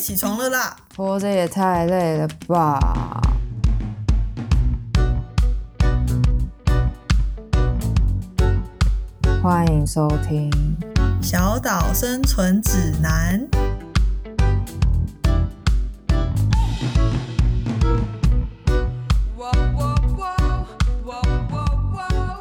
起床了啦！活着也太累了吧！欢迎收听《小岛生存指南》。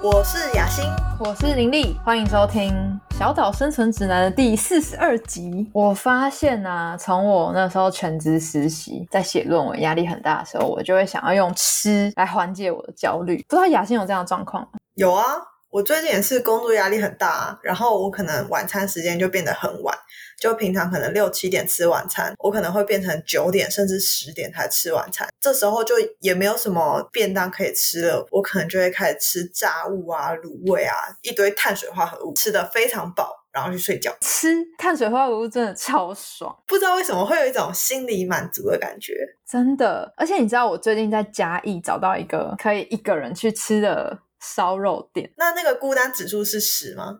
我是雅欣，我是林丽，欢迎收听《小岛生存指南》的第四十二集。我发现啊，从我那时候全职实习，在写论文压力很大的时候，我就会想要用吃来缓解我的焦虑。不知道雅欣有这样的状况吗？有啊，我最近也是工作压力很大，然后我可能晚餐时间就变得很晚。就平常可能六七点吃晚餐，我可能会变成九点甚至十点才吃晚餐。这时候就也没有什么便当可以吃了，我可能就会开始吃炸物啊、卤味啊，一堆碳水化合物，吃的非常饱，然后去睡觉。吃碳水化合物真的超爽，不知道为什么会有一种心理满足的感觉。真的，而且你知道我最近在嘉义找到一个可以一个人去吃的。烧肉店，那那个孤单指数是十吗？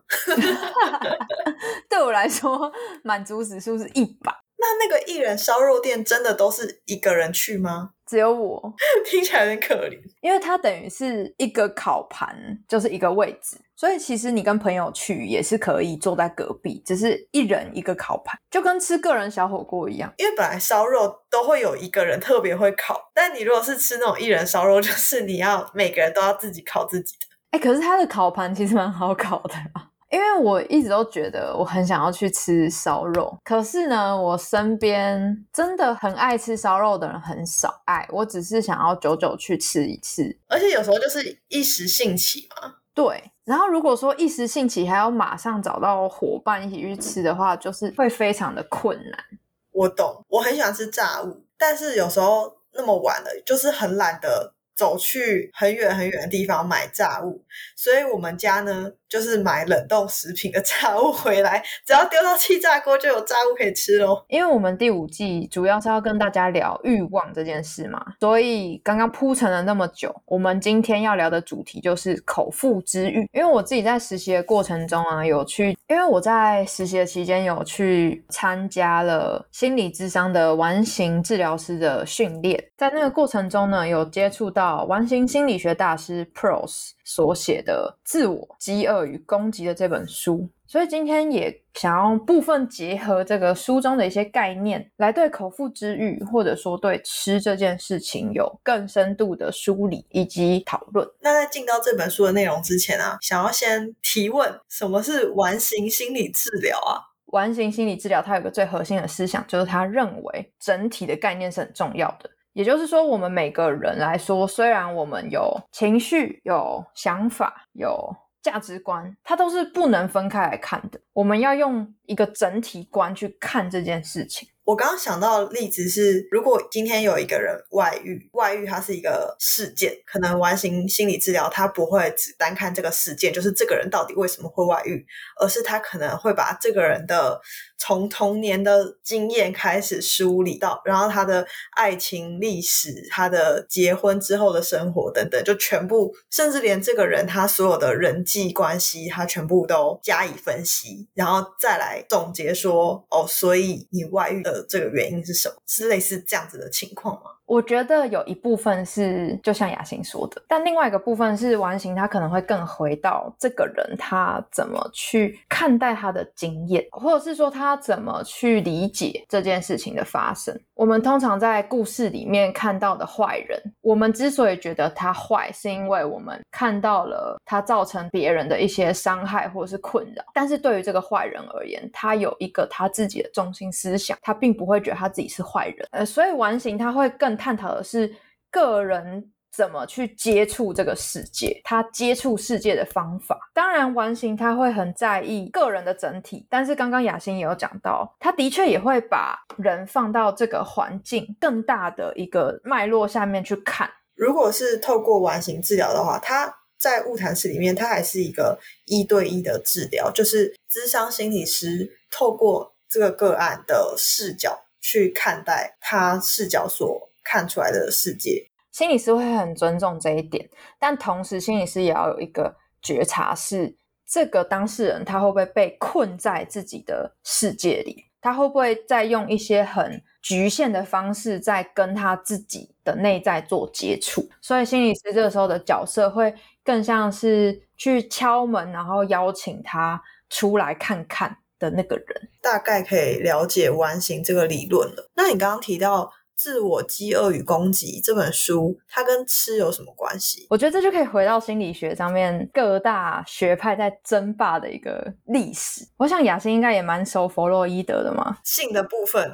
对我来说，满足指数是一百。那那个一人烧肉店真的都是一个人去吗？只有我，听起来有点可怜。因为它等于是一个烤盘，就是一个位置，所以其实你跟朋友去也是可以坐在隔壁，只是一人一个烤盘，就跟吃个人小火锅一样。因为本来烧肉都会有一个人特别会烤，但你如果是吃那种一人烧肉，就是你要每个人都要自己烤自己的。哎，可是它的烤盘其实蛮好烤的啊。因为我一直都觉得我很想要去吃烧肉，可是呢，我身边真的很爱吃烧肉的人很少。哎，我只是想要久久去吃一次，而且有时候就是一时兴起嘛。对，然后如果说一时兴起还要马上找到伙伴一起去吃的话，就是会非常的困难。我懂，我很喜欢吃炸物，但是有时候那么晚了，就是很懒得走去很远很远的地方买炸物，所以我们家呢。就是买冷冻食品的炸物回来，只要丢到气炸锅就有炸物可以吃喽。因为我们第五季主要是要跟大家聊欲望这件事嘛，所以刚刚铺陈了那么久，我们今天要聊的主题就是口腹之欲。因为我自己在实习的过程中啊，有去，因为我在实习的期间有去参加了心理智商的完形治疗师的训练，在那个过程中呢，有接触到完形心理学大师 Pros。所写的《自我饥饿与攻击》的这本书，所以今天也想要部分结合这个书中的一些概念，来对口腹之欲，或者说对吃这件事情有更深度的梳理以及讨论。那在进到这本书的内容之前啊，想要先提问：什么是完形心理治疗啊？完形心理治疗它有个最核心的思想，就是他认为整体的概念是很重要的。也就是说，我们每个人来说，虽然我们有情绪、有想法、有价值观，它都是不能分开来看的。我们要用一个整体观去看这件事情。我刚刚想到的例子是，如果今天有一个人外遇，外遇它是一个事件，可能完形心理治疗，他不会只单看这个事件，就是这个人到底为什么会外遇，而是他可能会把这个人的。从童年的经验开始梳理到，然后他的爱情历史、他的结婚之后的生活等等，就全部，甚至连这个人他所有的人际关系，他全部都加以分析，然后再来总结说，哦，所以你外遇的这个原因是什么？是类似这样子的情况吗？我觉得有一部分是就像雅欣说的，但另外一个部分是完形，他可能会更回到这个人他怎么去看待他的经验，或者是说他怎么去理解这件事情的发生。我们通常在故事里面看到的坏人，我们之所以觉得他坏，是因为我们看到了他造成别人的一些伤害或者是困扰。但是对于这个坏人而言，他有一个他自己的中心思想，他并不会觉得他自己是坏人。呃，所以完形他会更。探讨的是个人怎么去接触这个世界，他接触世界的方法。当然，完形他会很在意个人的整体，但是刚刚雅欣也有讲到，他的确也会把人放到这个环境更大的一个脉络下面去看。如果是透过完形治疗的话，他在物谈室里面，他还是一个一对一的治疗，就是咨商心理师透过这个个案的视角去看待他视角所。看出来的世界，心理师会很尊重这一点，但同时心理师也要有一个觉察，是这个当事人他会不会被困在自己的世界里？他会不会再用一些很局限的方式在跟他自己的内在做接触？所以心理师这个时候的角色会更像是去敲门，然后邀请他出来看看的那个人。大概可以了解完形这个理论了。那你刚刚提到。自我饥饿与攻击这本书，它跟吃有什么关系？我觉得这就可以回到心理学上面各大学派在争霸的一个历史。我想雅欣应该也蛮熟弗洛伊德的嘛。性的部分，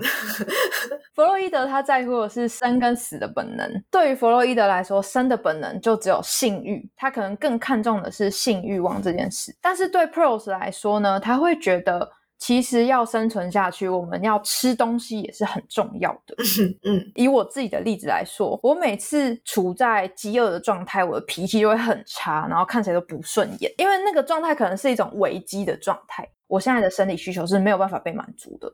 弗洛伊德他在乎的是生跟死的本能。对于弗洛伊德来说，生的本能就只有性欲，他可能更看重的是性欲望这件事。但是对 Pros 来说呢，他会觉得。其实要生存下去，我们要吃东西也是很重要的。嗯，以我自己的例子来说，我每次处在饥饿的状态，我的脾气就会很差，然后看起来都不顺眼，因为那个状态可能是一种危机的状态。我现在的生理需求是没有办法被满足的，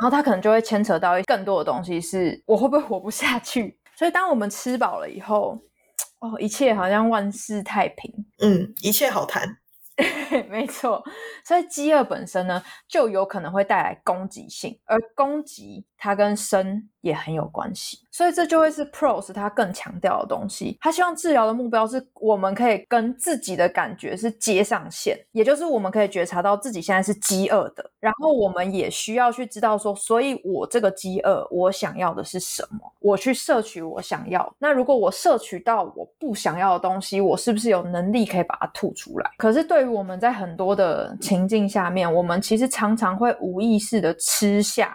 然后它可能就会牵扯到更多的东西，是我会不会活不下去？所以当我们吃饱了以后，哦，一切好像万事太平，嗯，一切好谈。没错，所以饥饿本身呢，就有可能会带来攻击性，而攻击它跟生。也很有关系，所以这就会是 Pros 他更强调的东西。他希望治疗的目标是我们可以跟自己的感觉是接上线，也就是我们可以觉察到自己现在是饥饿的，然后我们也需要去知道说，所以我这个饥饿，我想要的是什么？我去摄取我想要。那如果我摄取到我不想要的东西，我是不是有能力可以把它吐出来？可是对于我们在很多的情境下面，我们其实常常会无意识的吃下。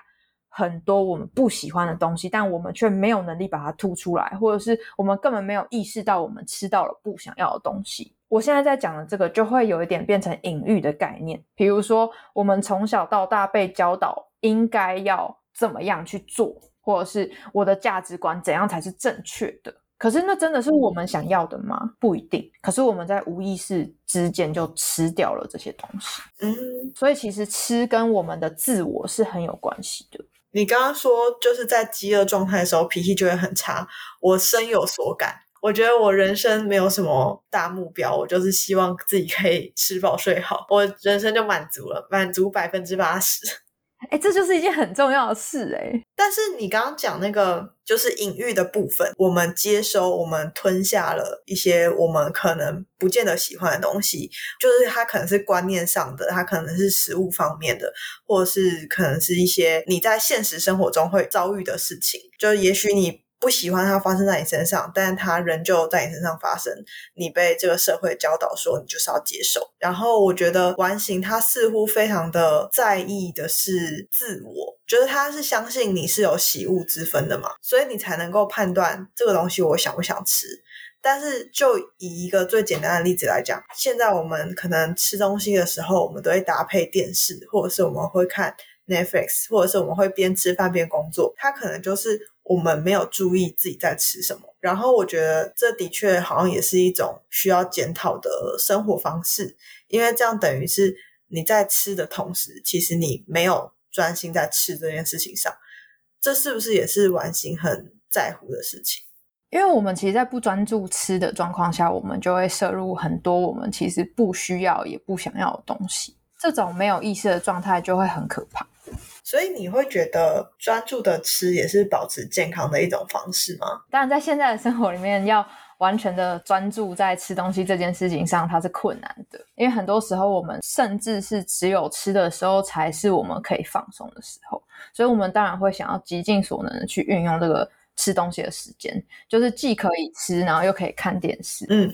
很多我们不喜欢的东西，但我们却没有能力把它吐出来，或者是我们根本没有意识到我们吃到了不想要的东西。我现在在讲的这个，就会有一点变成隐喻的概念。比如说，我们从小到大被教导应该要怎么样去做，或者是我的价值观怎样才是正确的。可是，那真的是我们想要的吗？不一定。可是我们在无意识之间就吃掉了这些东西。嗯，所以其实吃跟我们的自我是很有关系的。你刚刚说就是在饥饿状态的时候脾气就会很差，我深有所感。我觉得我人生没有什么大目标，我就是希望自己可以吃饱睡好，我人生就满足了，满足百分之八十。哎，这就是一件很重要的事哎。但是你刚刚讲那个就是隐喻的部分，我们接收、我们吞下了一些我们可能不见得喜欢的东西，就是它可能是观念上的，它可能是食物方面的，或者是可能是一些你在现实生活中会遭遇的事情，就也许你。不喜欢它发生在你身上，但它仍旧在你身上发生。你被这个社会教导说，你就是要接受。然后我觉得完形他似乎非常的在意的是自我，觉得他是相信你是有喜恶之分的嘛，所以你才能够判断这个东西我想不想吃。但是就以一个最简单的例子来讲，现在我们可能吃东西的时候，我们都会搭配电视，或者是我们会看 Netflix，或者是我们会边吃饭边工作。它可能就是。我们没有注意自己在吃什么，然后我觉得这的确好像也是一种需要检讨的生活方式，因为这样等于是你在吃的同时，其实你没有专心在吃这件事情上，这是不是也是完形很在乎的事情？因为我们其实，在不专注吃的状况下，我们就会摄入很多我们其实不需要也不想要的东西，这种没有意识的状态就会很可怕。所以你会觉得专注的吃也是保持健康的一种方式吗？当然，在现在的生活里面，要完全的专注在吃东西这件事情上，它是困难的。因为很多时候，我们甚至是只有吃的时候，才是我们可以放松的时候。所以，我们当然会想要极尽所能的去运用这个吃东西的时间，就是既可以吃，然后又可以看电视。嗯。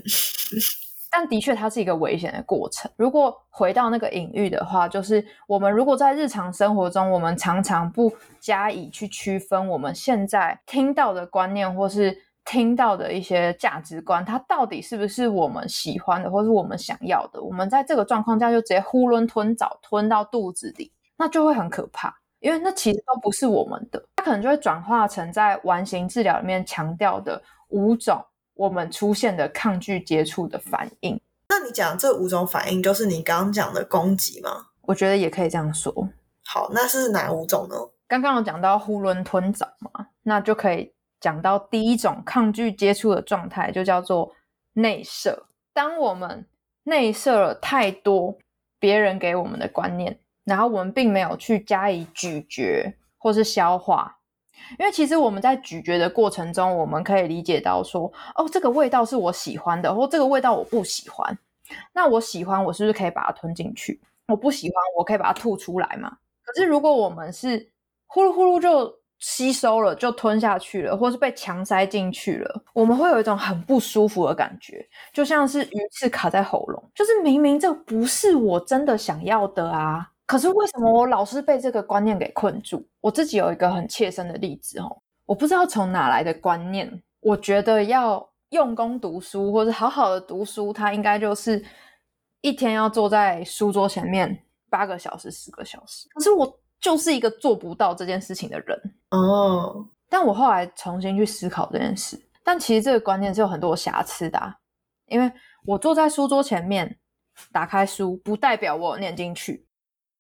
但的确，它是一个危险的过程。如果回到那个隐喻的话，就是我们如果在日常生活中，我们常常不加以去区分我们现在听到的观念，或是听到的一些价值观，它到底是不是我们喜欢的，或是我们想要的？我们在这个状况下就直接囫囵吞枣吞到肚子里，那就会很可怕，因为那其实都不是我们的，它可能就会转化成在完形治疗里面强调的五种。我们出现的抗拒接触的反应，那你讲这五种反应就是你刚刚讲的攻击吗？我觉得也可以这样说。好，那是哪五种呢？刚刚有讲到囫囵吞枣嘛，那就可以讲到第一种抗拒接触的状态，就叫做内射。当我们内射了太多别人给我们的观念，然后我们并没有去加以咀嚼或是消化，因为其实我们在咀嚼的过程中，我们可以理解到说，哦，这个味道是我喜欢的，或这个味道我不喜欢。那我喜欢，我是不是可以把它吞进去？我不喜欢，我可以把它吐出来嘛？可是如果我们是呼噜呼噜就吸收了，就吞下去了，或是被强塞进去了，我们会有一种很不舒服的感觉，就像是鱼刺卡在喉咙，就是明明这不是我真的想要的啊。可是为什么我老是被这个观念给困住？我自己有一个很切身的例子哦，我不知道从哪来的观念，我觉得要用功读书或者好好的读书，它应该就是一天要坐在书桌前面八个小时、十个小时。可是我就是一个做不到这件事情的人哦。但我后来重新去思考这件事，但其实这个观念是有很多瑕疵的，因为我坐在书桌前面打开书，不代表我念进去。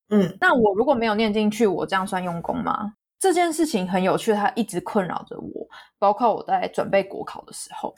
嗯，那我如果没有念进去，我这样算用功吗？这件事情很有趣，它一直困扰着我，包括我在准备国考的时候。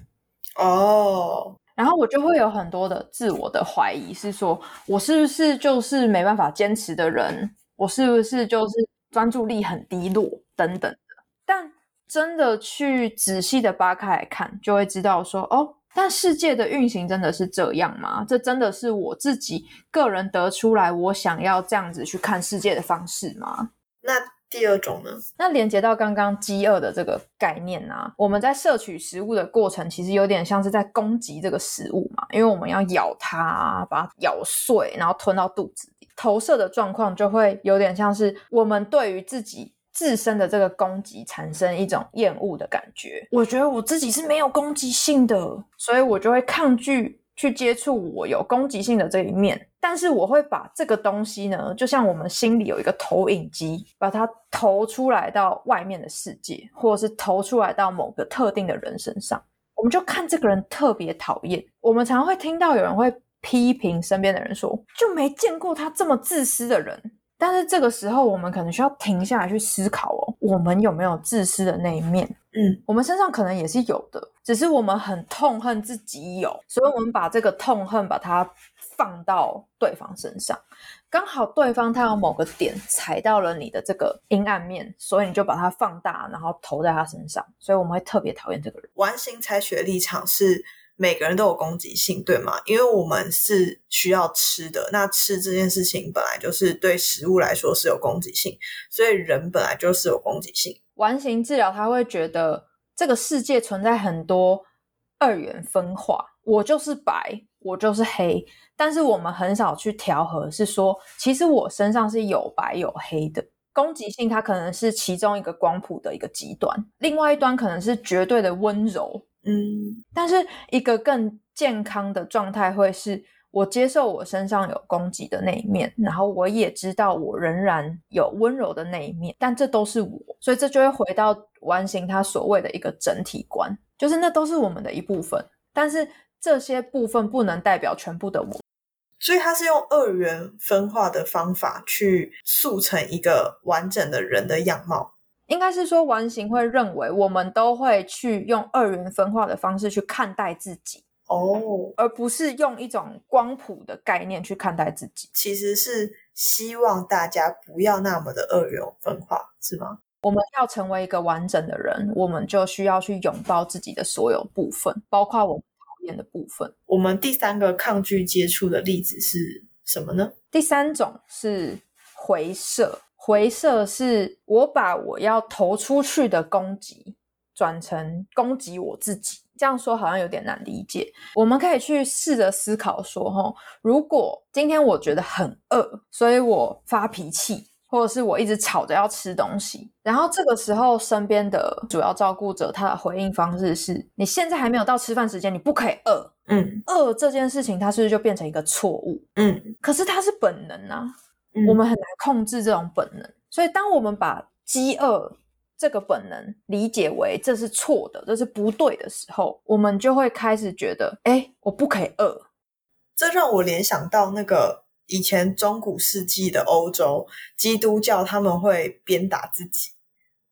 哦，然后我就会有很多的自我的怀疑，是说我是不是就是没办法坚持的人？我是不是就是专注力很低落等等的？但真的去仔细的扒开来看，就会知道说哦。但世界的运行真的是这样吗？这真的是我自己个人得出来，我想要这样子去看世界的方式吗？那第二种呢？那连接到刚刚饥饿的这个概念啊，我们在摄取食物的过程，其实有点像是在攻击这个食物嘛，因为我们要咬它，把它咬碎，然后吞到肚子里，投射的状况就会有点像是我们对于自己。自身的这个攻击产生一种厌恶的感觉，我觉得我自己是没有攻击性的，所以我就会抗拒去接触我有攻击性的这一面。但是我会把这个东西呢，就像我们心里有一个投影机，把它投出来到外面的世界，或者是投出来到某个特定的人身上，我们就看这个人特别讨厌。我们常常会听到有人会批评身边的人说，就没见过他这么自私的人。但是这个时候，我们可能需要停下来去思考哦，我们有没有自私的那一面？嗯，我们身上可能也是有的，只是我们很痛恨自己有，所以我们把这个痛恨把它放到对方身上，刚好对方他有某个点踩到了你的这个阴暗面，所以你就把它放大，然后投在他身上，所以我们会特别讨厌这个人。完形采取的立场是。每个人都有攻击性，对吗？因为我们是需要吃的，那吃这件事情本来就是对食物来说是有攻击性，所以人本来就是有攻击性。完形治疗他会觉得这个世界存在很多二元分化，我就是白，我就是黑，但是我们很少去调和，是说其实我身上是有白有黑的。攻击性它可能是其中一个光谱的一个极端，另外一端可能是绝对的温柔。嗯，但是一个更健康的状态会是我接受我身上有攻击的那一面，然后我也知道我仍然有温柔的那一面，但这都是我，所以这就会回到完形他所谓的一个整体观，就是那都是我们的一部分，但是这些部分不能代表全部的我，所以他是用二元分化的方法去塑成一个完整的人的样貌。应该是说，完形会认为我们都会去用二元分化的方式去看待自己哦，而不是用一种光谱的概念去看待自己。其实是希望大家不要那么的二元分化，是吗？我们要成为一个完整的人，我们就需要去拥抱自己的所有部分，包括我们讨厌的部分。我们第三个抗拒接触的例子是什么呢？第三种是回射。回射是我把我要投出去的攻击转成攻击我自己，这样说好像有点难理解。我们可以去试着思考说，哈，如果今天我觉得很饿，所以我发脾气，或者是我一直吵着要吃东西，然后这个时候身边的主要照顾者他的回应方式是：你现在还没有到吃饭时间，你不可以饿。嗯，饿这件事情，它是不是就变成一个错误？嗯，可是它是本能啊。我们很难控制这种本能，所以当我们把饥饿这个本能理解为这是错的，这是不对的时候，我们就会开始觉得，哎，我不可以饿。这让我联想到那个以前中古世纪的欧洲基督教，他们会鞭打自己，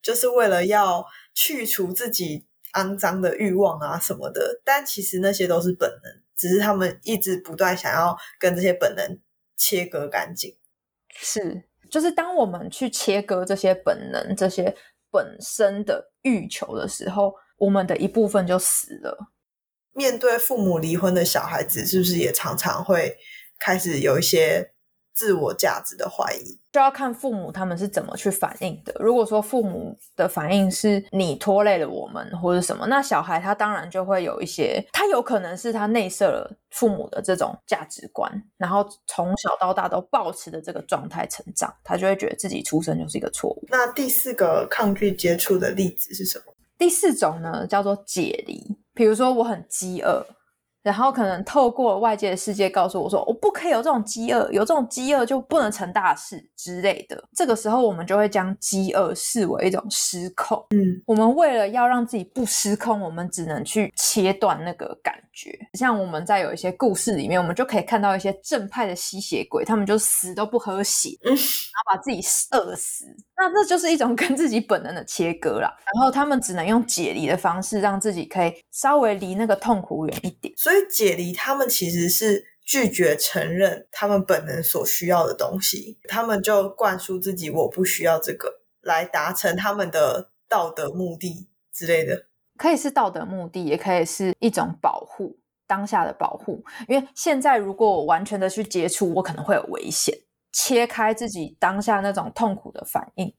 就是为了要去除自己肮脏的欲望啊什么的。但其实那些都是本能，只是他们一直不断想要跟这些本能切割干净。是，就是当我们去切割这些本能、这些本身的欲求的时候，我们的一部分就死了。面对父母离婚的小孩子，是不是也常常会开始有一些自我价值的怀疑？就要看父母他们是怎么去反应的。如果说父母的反应是你拖累了我们或者什么，那小孩他当然就会有一些，他有可能是他内设了父母的这种价值观，然后从小到大都保持的这个状态成长，他就会觉得自己出生就是一个错误。那第四个抗拒接触的例子是什么？第四种呢，叫做解离。比如说我很饥饿。然后可能透过外界的世界告诉我说，我不可以有这种饥饿，有这种饥饿就不能成大事之类的。这个时候，我们就会将饥饿视为一种失控。嗯，我们为了要让自己不失控，我们只能去切断那个感觉。像我们在有一些故事里面，我们就可以看到一些正派的吸血鬼，他们就死都不喝血，然后把自己饿死。那这就是一种跟自己本能的切割啦。然后他们只能用解离的方式，让自己可以稍微离那个痛苦远一点。所以以解离他们其实是拒绝承认他们本能所需要的东西，他们就灌输自己我不需要这个，来达成他们的道德目的之类的。可以是道德目的，也可以是一种保护当下的保护。因为现在如果我完全的去接触，我可能会有危险。切开自己当下那种痛苦的反应，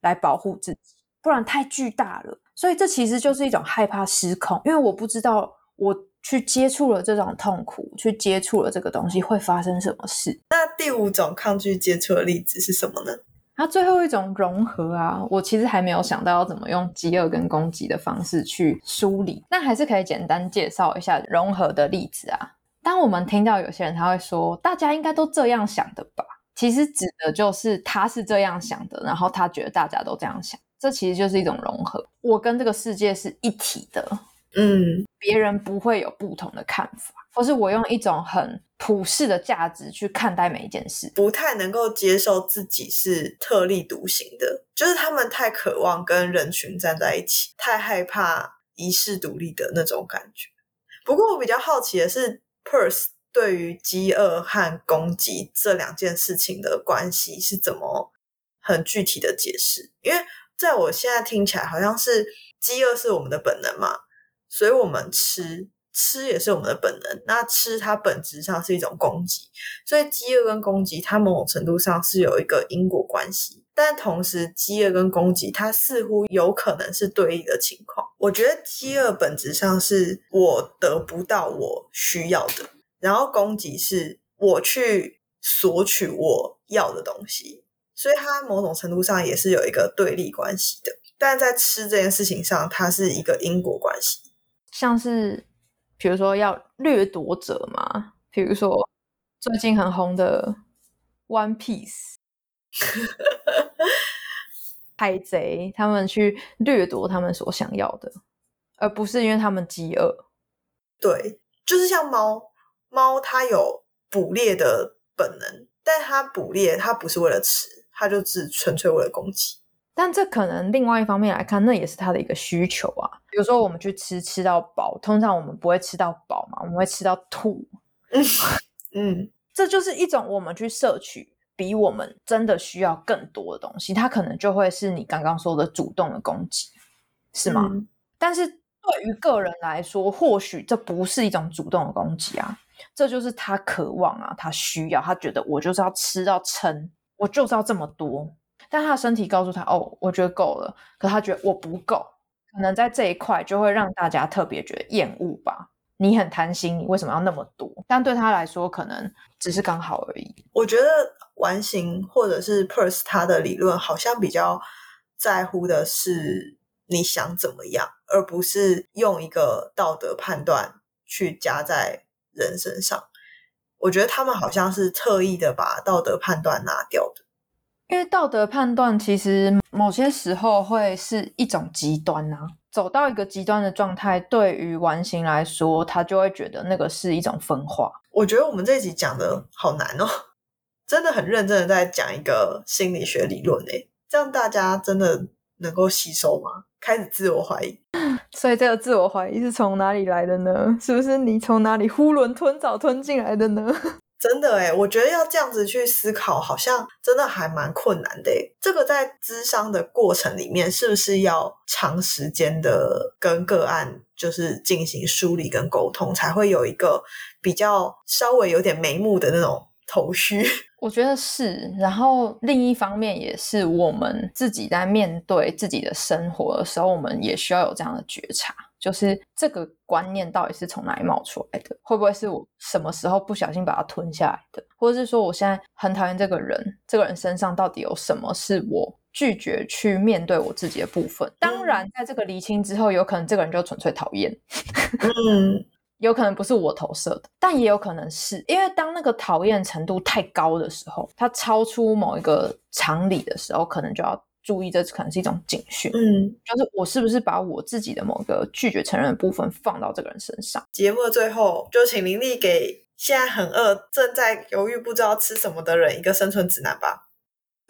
来保护自己，不然太巨大了。所以这其实就是一种害怕失控，因为我不知道我。去接触了这种痛苦，去接触了这个东西会发生什么事？那第五种抗拒接触的例子是什么呢？那最后一种融合啊，我其实还没有想到要怎么用饥饿跟攻击的方式去梳理，那还是可以简单介绍一下融合的例子啊。当我们听到有些人他会说，大家应该都这样想的吧？其实指的就是他是这样想的，然后他觉得大家都这样想，这其实就是一种融合。我跟这个世界是一体的。嗯，别人不会有不同的看法，或是我用一种很普世的价值去看待每一件事，不太能够接受自己是特立独行的，就是他们太渴望跟人群站在一起，太害怕一世独立的那种感觉。不过我比较好奇的是，Purse 对于饥饿和攻击这两件事情的关系是怎么很具体的解释？因为在我现在听起来，好像是饥饿是我们的本能嘛。所以我们吃吃也是我们的本能，那吃它本质上是一种攻击，所以饥饿跟攻击它某种程度上是有一个因果关系，但同时饥饿跟攻击它似乎有可能是对立的情况。我觉得饥饿本质上是我得不到我需要的，然后攻击是我去索取我要的东西，所以它某种程度上也是有一个对立关系的。但在吃这件事情上，它是一个因果关系。像是，比如说要掠夺者嘛，比如说最近很红的《One Piece 》，海贼他们去掠夺他们所想要的，而不是因为他们饥饿。对，就是像猫，猫它有捕猎的本能，但它捕猎它不是为了吃，它就只纯粹为了攻击。但这可能另外一方面来看，那也是他的一个需求啊。比如说，我们去吃吃到饱，通常我们不会吃到饱嘛，我们会吃到吐。嗯，这就是一种我们去摄取比我们真的需要更多的东西，它可能就会是你刚刚说的主动的攻击，是吗？但是对于个人来说，或许这不是一种主动的攻击啊，这就是他渴望啊，他需要，他觉得我就是要吃到撑，我就是要这么多。但他的身体告诉他：“哦，我觉得够了。”可他觉得我不够，可能在这一块就会让大家特别觉得厌恶吧。你很贪心，你为什么要那么多？但对他来说，可能只是刚好而已。我觉得完形或者是 Purse 他的理论好像比较在乎的是你想怎么样，而不是用一个道德判断去加在人身上。我觉得他们好像是特意的把道德判断拿掉的。因为道德判断其实某些时候会是一种极端呐，走到一个极端的状态，对于完形来说，他就会觉得那个是一种分化。我觉得我们这集讲的好难哦，真的很认真的在讲一个心理学理论诶，这样大家真的能够吸收吗？开始自我怀疑，所以这个自我怀疑是从哪里来的呢？是不是你从哪里囫囵吞枣吞进来的呢？真的诶我觉得要这样子去思考，好像真的还蛮困难的这个在咨商的过程里面，是不是要长时间的跟个案就是进行梳理跟沟通，才会有一个比较稍微有点眉目的那种头绪？我觉得是，然后另一方面也是我们自己在面对自己的生活的时候，我们也需要有这样的觉察。就是这个观念到底是从哪里冒出来的？会不会是我什么时候不小心把它吞下来的？或者是说我现在很讨厌这个人，这个人身上到底有什么是我拒绝去面对我自己的部分？当然，在这个厘清之后，有可能这个人就纯粹讨厌，嗯，有可能不是我投射的，但也有可能是因为当那个讨厌程度太高的时候，它超出某一个常理的时候，可能就要。注意，这可能是一种警讯。嗯，就是我是不是把我自己的某个拒绝承认的部分放到这个人身上？节目的最后，就请林立给现在很饿、正在犹豫不知道吃什么的人一个生存指南吧。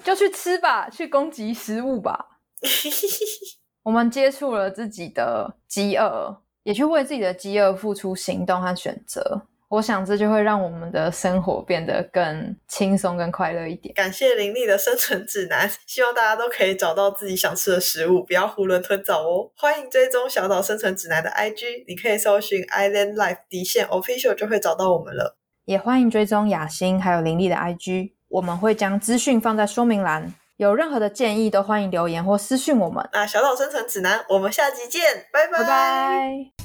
就去吃吧，去攻击食物吧。我们接触了自己的饥饿，也去为自己的饥饿付出行动和选择。我想这就会让我们的生活变得更轻松、更快乐一点。感谢林丽的生存指南，希望大家都可以找到自己想吃的食物，不要囫囵吞枣哦。欢迎追踪小岛生存指南的 IG，你可以搜寻 Island Life 底线 Official 就会找到我们了。也欢迎追踪雅欣还有林丽的 IG，我们会将资讯放在说明栏。有任何的建议都欢迎留言或私讯我们。那小岛生存指南，我们下集见，拜拜拜。